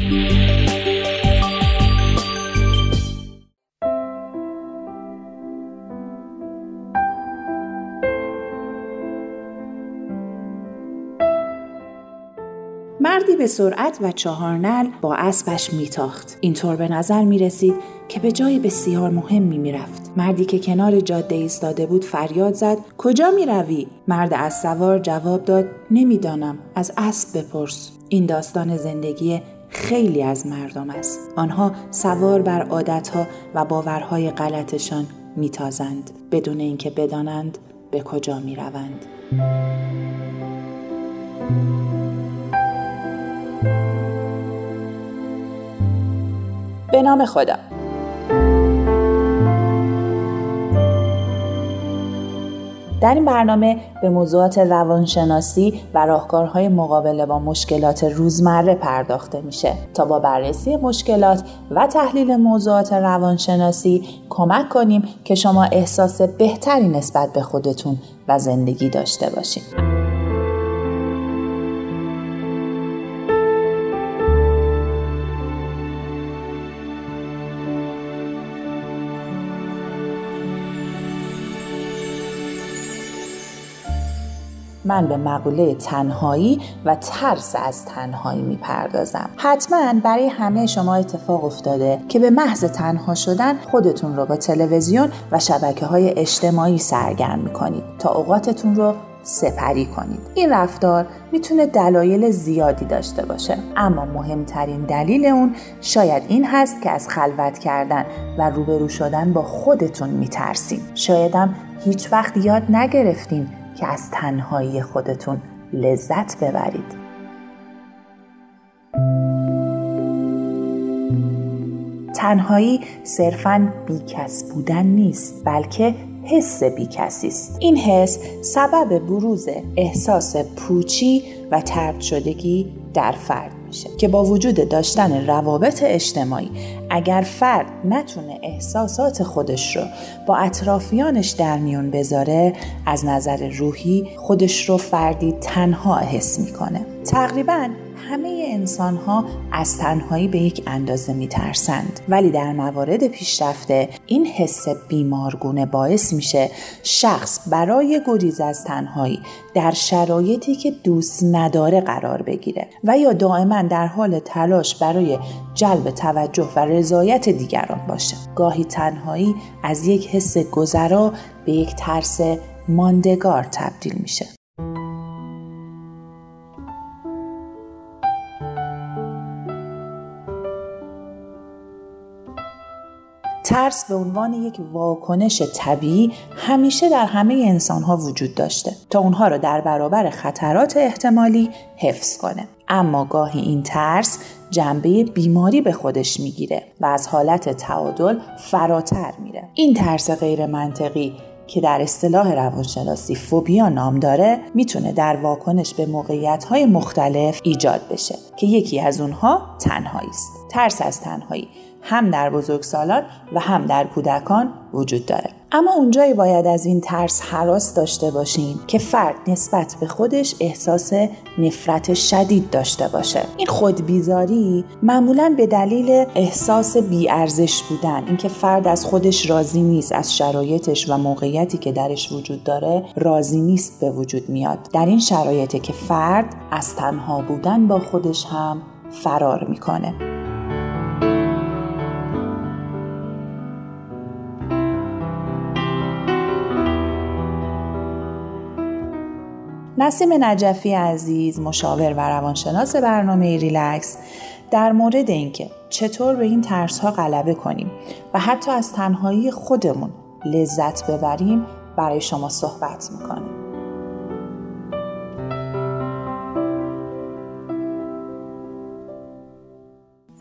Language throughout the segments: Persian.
مردی به سرعت و چهارنل با اسبش میتاخت. اینطور به نظر می رسید که به جای بسیار مهمی می‌رفت. مردی که کنار جاده ایستاده بود فریاد زد کجا می روی؟ مرد از سوار جواب داد نمی‌دانم از اسب بپرس. این داستان زندگی خیلی از مردم است. آنها سوار بر عادتها و باورهای غلطشان میتازند. بدون اینکه بدانند به کجا می‌روند. به نام خدا. در این برنامه به موضوعات روانشناسی و راهکارهای مقابله با مشکلات روزمره پرداخته میشه تا با بررسی مشکلات و تحلیل موضوعات روانشناسی کمک کنیم که شما احساس بهتری نسبت به خودتون و زندگی داشته باشید. من به مقوله تنهایی و ترس از تنهایی می‌پردازم. حتما برای همه شما اتفاق افتاده که به محض تنها شدن خودتون رو با تلویزیون و شبکه های اجتماعی سرگرم می‌کنید تا اوقاتتون رو سپری کنید. این رفتار می‌تونه دلایل زیادی داشته باشه اما مهمترین دلیل اون شاید این هست که از خلوت کردن و روبرو شدن با خودتون میترسیم. شایدم هیچ وقت یاد نگرفتین که از تنهایی خودتون لذت ببرید. تنهایی صرفا بیکس بودن نیست بلکه حس بیکسی است. این حس سبب بروز احساس پوچی و ترد شدگی در فرد. که با وجود داشتن روابط اجتماعی اگر فرد نتونه احساسات خودش رو با اطرافیانش در میون بذاره از نظر روحی خودش رو فردی تنها حس می‌کنه. تقریبا همه انسان ها از تنهایی به یک اندازه میترسند. ولی در موارد پیشرفته این حس بیمارگونه باعث میشه شخص برای گریز از تنهایی در شرایطی که دوست نداره قرار بگیره و یا دائما در حال تلاش برای جلب توجه و رضایت دیگران باشه. گاهی تنهایی از یک حس گذرا به یک ترس ماندگار تبدیل میشه. ترس به عنوان یک واکنش طبیعی همیشه در همه انسان ها وجود داشته تا اونها را در برابر خطرات احتمالی حفظ کنه. اما گاهی این ترس جنبه بیماری به خودش می‌گیره و از حالت تعادل فراتر میره. این ترس غیر منطقی که در اصطلاح روانشناسی فوبیا نام داره می‌تونه در واکنش به موقعیت های مختلف ایجاد بشه که یکی از اونها تنهایی است ترس از تنهایی. هم در بزرگسالان و هم در کودکان وجود داره. اما اونجایی باید از این ترس حراس داشته باشیم که فرد نسبت به خودش احساس نفرت شدید داشته باشه. این خودبیزاری معمولا به دلیل احساس بیارزش بودن اینکه فرد از خودش راضی نیست از شرایطش و موقعیتی که درش وجود داره راضی نیست به وجود میاد. در این شرایطه که فرد از تنها بودن با خودش هم فرار می‌کنه. نسیم نجفی عزیز مشاور و روانشناس برنامه ریلکس در مورد اینکه چطور به این ترس ها غلبه کنیم و حتی از تنهایی خودمون لذت ببریم برای شما صحبت می‌کنیم.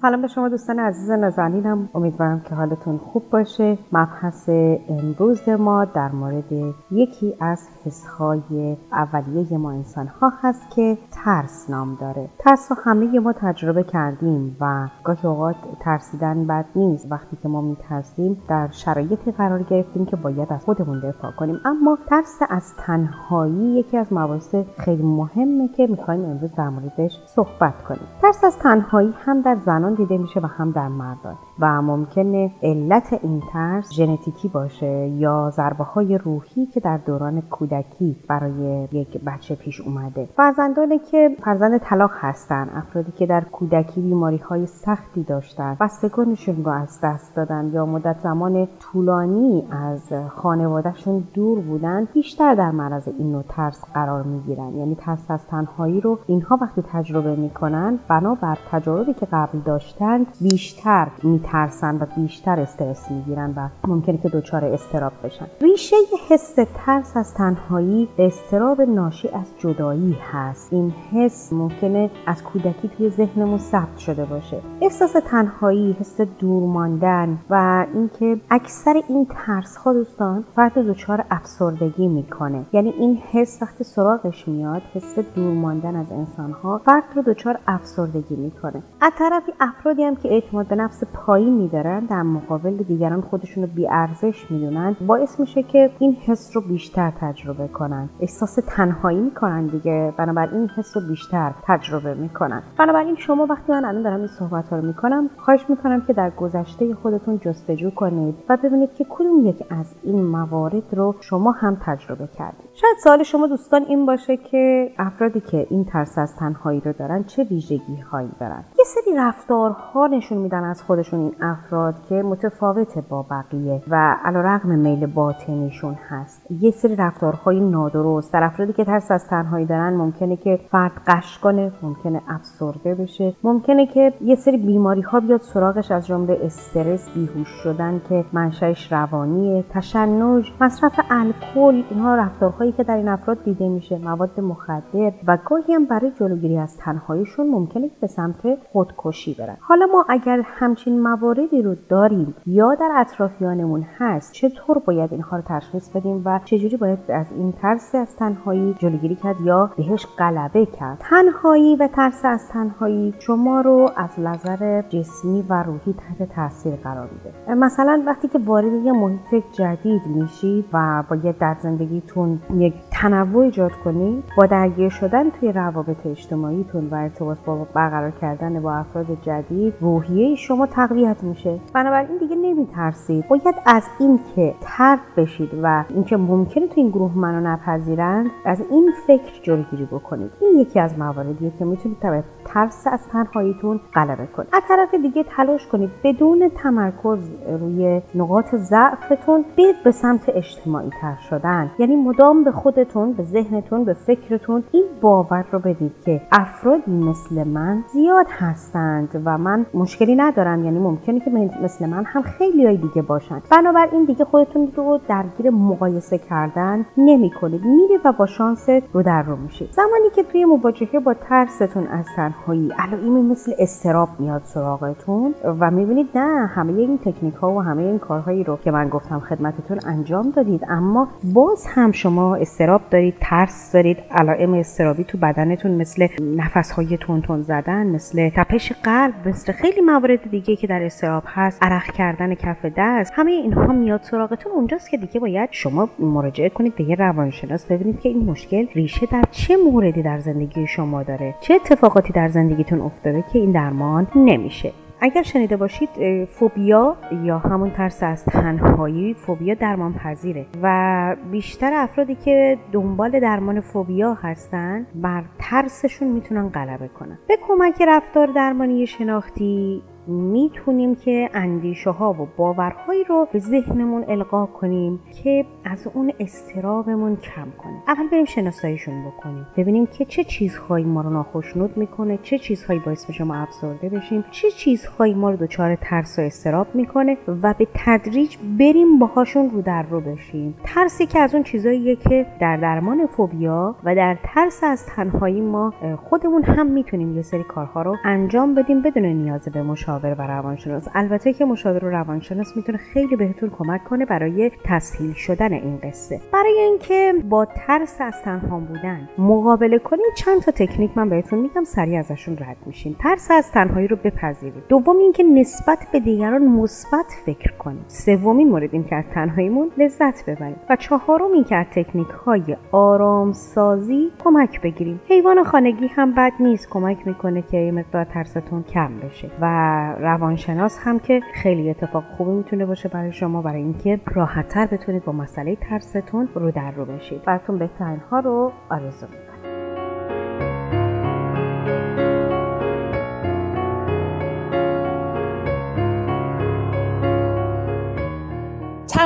سلام به شما دوستان عزیز نازنینم. امیدوارم که حالتون خوب باشه. مبحث امروز ما در مورد یکی از حسهای اولیه ما انسان ها هست که ترس نام داره. ترس رو همه ما تجربه کردیم و گاهی اوقات ترسیدن بد نیست. وقتی که ما میترسیم در شرایطی قرار گرفتیم که باید از خودمون دفاع کنیم. اما ترس از تنهایی یکی از مباحث خیلی مهمه که می‌خوایم امروز در موردش صحبت کنیم. ترس از تنهایی هم در زنان دیده میشه و هم در مردان و ممکنه علت این ترس ژنتیکی باشه یا ضربه های روحی که در دوران کودکی برای یک بچه پیش اومده. فرزندانی که فرزند طلاق هستن افرادی که در کودکی بیماری های سختی داشتن بستگانشون رو از دست دادن یا مدت زمان طولانی از خانوادهشون دور بودن بیشتر در معرض این نوع ترس قرار می‌گیرن. یعنی ترس از تنهایی رو اینها وقتی تجربه می‌کنن بنابر تجربی که قبل داشتن بیشتر میترسن و بیشتر استرس می‌گیرن و ممکنه که دچار استراب بشن. ریشه حس ترس از تنهایی استراب ناشی از جدایی هست. این حس ممکنه از کودکی توی ذهنمون ثبت شده باشه. احساس تنهایی حس دور ماندن و اینکه اکثر این ترس ها دوستان فرد دچار افسردگی می‌کنه. یعنی این حس وقتی سراغش میاد حس دور ماندن از انسان ها فرد رو دچار افسردگی می‌کنه. از طرفی افرادی هم که اعتماد به نفس پایین میدارن در مقابل دیگران خودشون رو بیارزش می‌دونن. باعث میشه که این حس رو بیشتر تجربه کنن. احساس تنهایی می‌کنن دیگه. بنابراین این حس رو بیشتر تجربه می‌کنن. بنابراین شما وقتی من الان دارم این صحبت رو می‌کنم خواهش می‌کنم که در گذشته خودتون جستجو کنید و ببینید که کدوم یک از این موارد رو شما هم تجربه کردید. شاید سوال شما دوستان این باشه که افرادی که این ترس از تنهایی رو دارن چه ویژگی هایی دارن؟ یه سری رفتارها نشون میدن از خودشون این افراد که متفاوت با بقیه و علیرغم میل باطنیشون هست. یه سری رفتارهای نادرست در افرادی که ترس از تنهایی دارن ممکنه که فرد قش کنه ممکنه افسرده بشه ممکنه که یه سری بیماری ها بیاد سراغش از جمله استرس بیهوش شدن که منشأش روانیه تشنج مصرف الکل. اینها رفتارهایی که در این افراد دیده میشه مواد مخدر و گاهی هم برای جلوگیری از تنهاییشون ممکنه به سمت خودکشی برن. حالا ما اگر همچین مواردی رو داریم یا در اطرافیانمون هست چطور باید اینها رو تشخیص بدیم و چجوری باید از این ترس از تنهایی جلوگیری کرد یا بهش غلبه کرد؟ تنهایی و ترس از تنهایی شما رو از نظر جسمی و روحی تحت تاثیر قرار میده. مثلا وقتی که وارد یه محیط جدید میشید و باید در زندگیتون یک تنوع ایجاد کنید با درگیر شدن توی روابط اجتماعیتون و ارتباط با برقرار کردن با افراد جدید روحیه شما تقویت میشه. بنابراین دیگه نمیترسید. باید از این که ترد بشید و اینکه ممکنه تو این گروه منو نپذیرند از این فکر جلوگیری بکنید. این یکی از مواردیه که می‌تونید ترس از تنهاییتون غلبه کنید. از طرف دیگه تلاش کنید بدون تمرکز روی نقاط ضعفتون بید به سمت اجتماعی تر شدن. یعنی مدام به خودتون به ذهنتون به فکرتون این باور رو بدید که افرادی مثل من زیاد هستند و من مشکلی ندارم. یعنی ممکنه که مثل من هم خیلی های دیگه باشند بنابراین دیگه خودتون رو درگیر مقایسه کردن نمی کنید میرید و با شانس رو در رو میشید. زمانی که توی مواجهه با ترستون از تنهایی علائمی مثل استراب میاد سراغتون و می‌بینید نه همه این تکنیک ها و همه این کارهایی رو که من گفتم خدمتتون انجام دادید اما باز هم شما استراب دارید ترس دارید علائم استرابی تو بدنتون مثل نفس های تون تون زدن مثل تپش قلب مثل خیلی موارد دیگه که در استراب هست عرق کردن کف دست همه اینها میاد سراغتون. اونجاست که دیگه باید شما مراجعه کنید به یه روانشناس ببینید که این مشکل ریشه در چه موردی در زندگی شما داره. چه اتفاقاتی در زندگیتون افتاده که این درمان نمیشه. اگر شنیده باشید فوبیا یا همون ترس از تنهایی فوبیا درمان پذیره و بیشتر افرادی که دنبال درمان فوبیا هستن بر ترسشون می‌تونن غلبه کنن. به کمک رفتار درمانی شناختی می‌تونیم که اندیشه ها و باورهایی رو به ذهنمون القا کنیم که از اون استرابمون کم کنیم اول بریم شناساییشون بکنیم. ببینیم که چه چیزهایی ما رو ناخشنود می‌کنه چه چیزهایی باعث میشه ما افسرده بشیم چه چیزهایی ما رو دچار ترس و استراب می‌کنه و به تدریج بریم باهاشون رو در رو بشیم. ترسی که از اون چیزاییه که در درمان فوبیا و در ترس از تنهایی ما خودمون هم می‌تونیم یه سری کارها رو انجام بدیم بدون نیاز به مشاور و روانشناس. البته که مشاور و روانشناس می‌تونه خیلی بهتون کمک کنه برای تسهیل شدن این قصه. برای اینکه با ترس از تنها بودن مقابله کنیم چند تا تکنیک من بهتون میگم سریع ازشون رد میشیم ترس از تنهایی رو بپذیرید. دوم اینکه نسبت به دیگران مثبت فکر کنیم سومین مورد این که از تنهاییمون لذت ببریم و چهارم این که از تکنیک های آرام سازی کمک بگیریم حیوان خانگی هم بد نیست. کمک می‌کنه که یه مقدار ترستون کم بشه. و روانشناس هم که خیلی اتفاق خوبی می‌تونه باشه برای شما برای اینکه راحتتر بتونید با مسئله ترستون رو در رو بشید. براتون بهترین ها رو آرزو می‌کنم.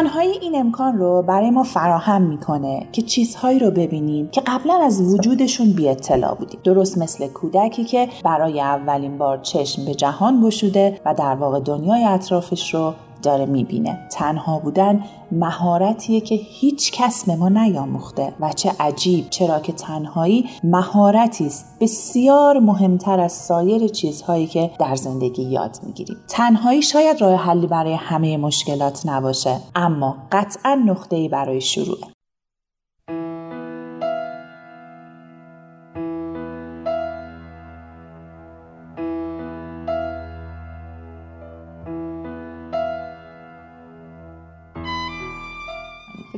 تنهایی این امکان رو برای ما فراهم می‌کنه که چیزهایی رو ببینیم که قبلا از وجودشون بی اطلاع بودیم. درست مثل کودکی که برای اولین بار چشم به جهان بشوده و در واقع دنیای اطرافش رو داره می‌بینه. تنها بودن مهارتیه که هیچ کس به ما نیاموخته. و چه عجیب چرا که تنهایی مهارتی است. بسیار مهمتر از سایر چیزهایی که در زندگی یاد می‌گیریم. تنهایی شاید راه حلی برای همه مشکلات نباشه اما قطعا نقطه‌ای برای شروعه.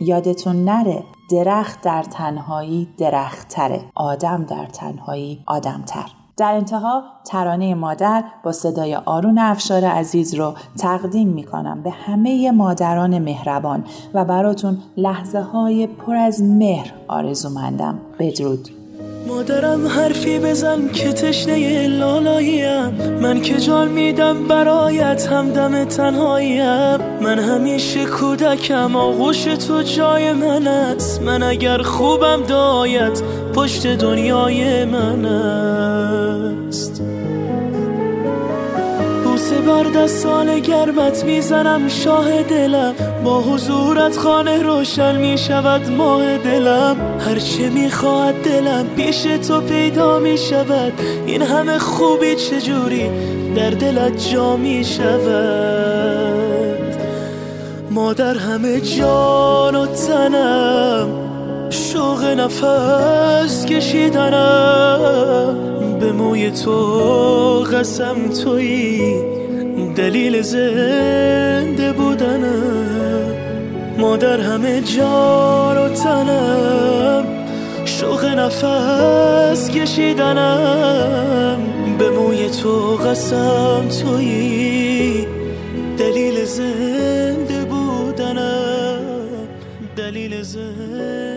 یادتون نره درخت در تنهایی درختتره آدم در تنهایی آدمتر. در انتها ترانه مادر با صدای آرون افشار عزیز رو تقدیم می کنم به همه مادران مهربان و براتون لحظه های پر از مهر آرزومندم. بدرود. مادرم حرفی بزن که تشنه لالاییم من که جان میدم برایت همدم تنهاییم من همیشه کودکم آغوش تو جای من است. من اگر خوبم دایت پشت دنیای من است. بر دستان گرمت می‌زنم شاه دلم. با حضورت خانه روشن می‌شود ماه دلم. هرچه می‌خواهد دلم پیش تو پیدا می‌شود. این همه خوبی چجوری در دلت جا می‌شود؟ مادر همه جان و تنم شوق نفس کشیدنم. به موی تو قسم تویی. دلیل زنده بودنم. مادر همه جا رو تنم. شوق نفس کشیدنم. به موی تو قسم توی دلیل زنده بودنم. دلیل زنده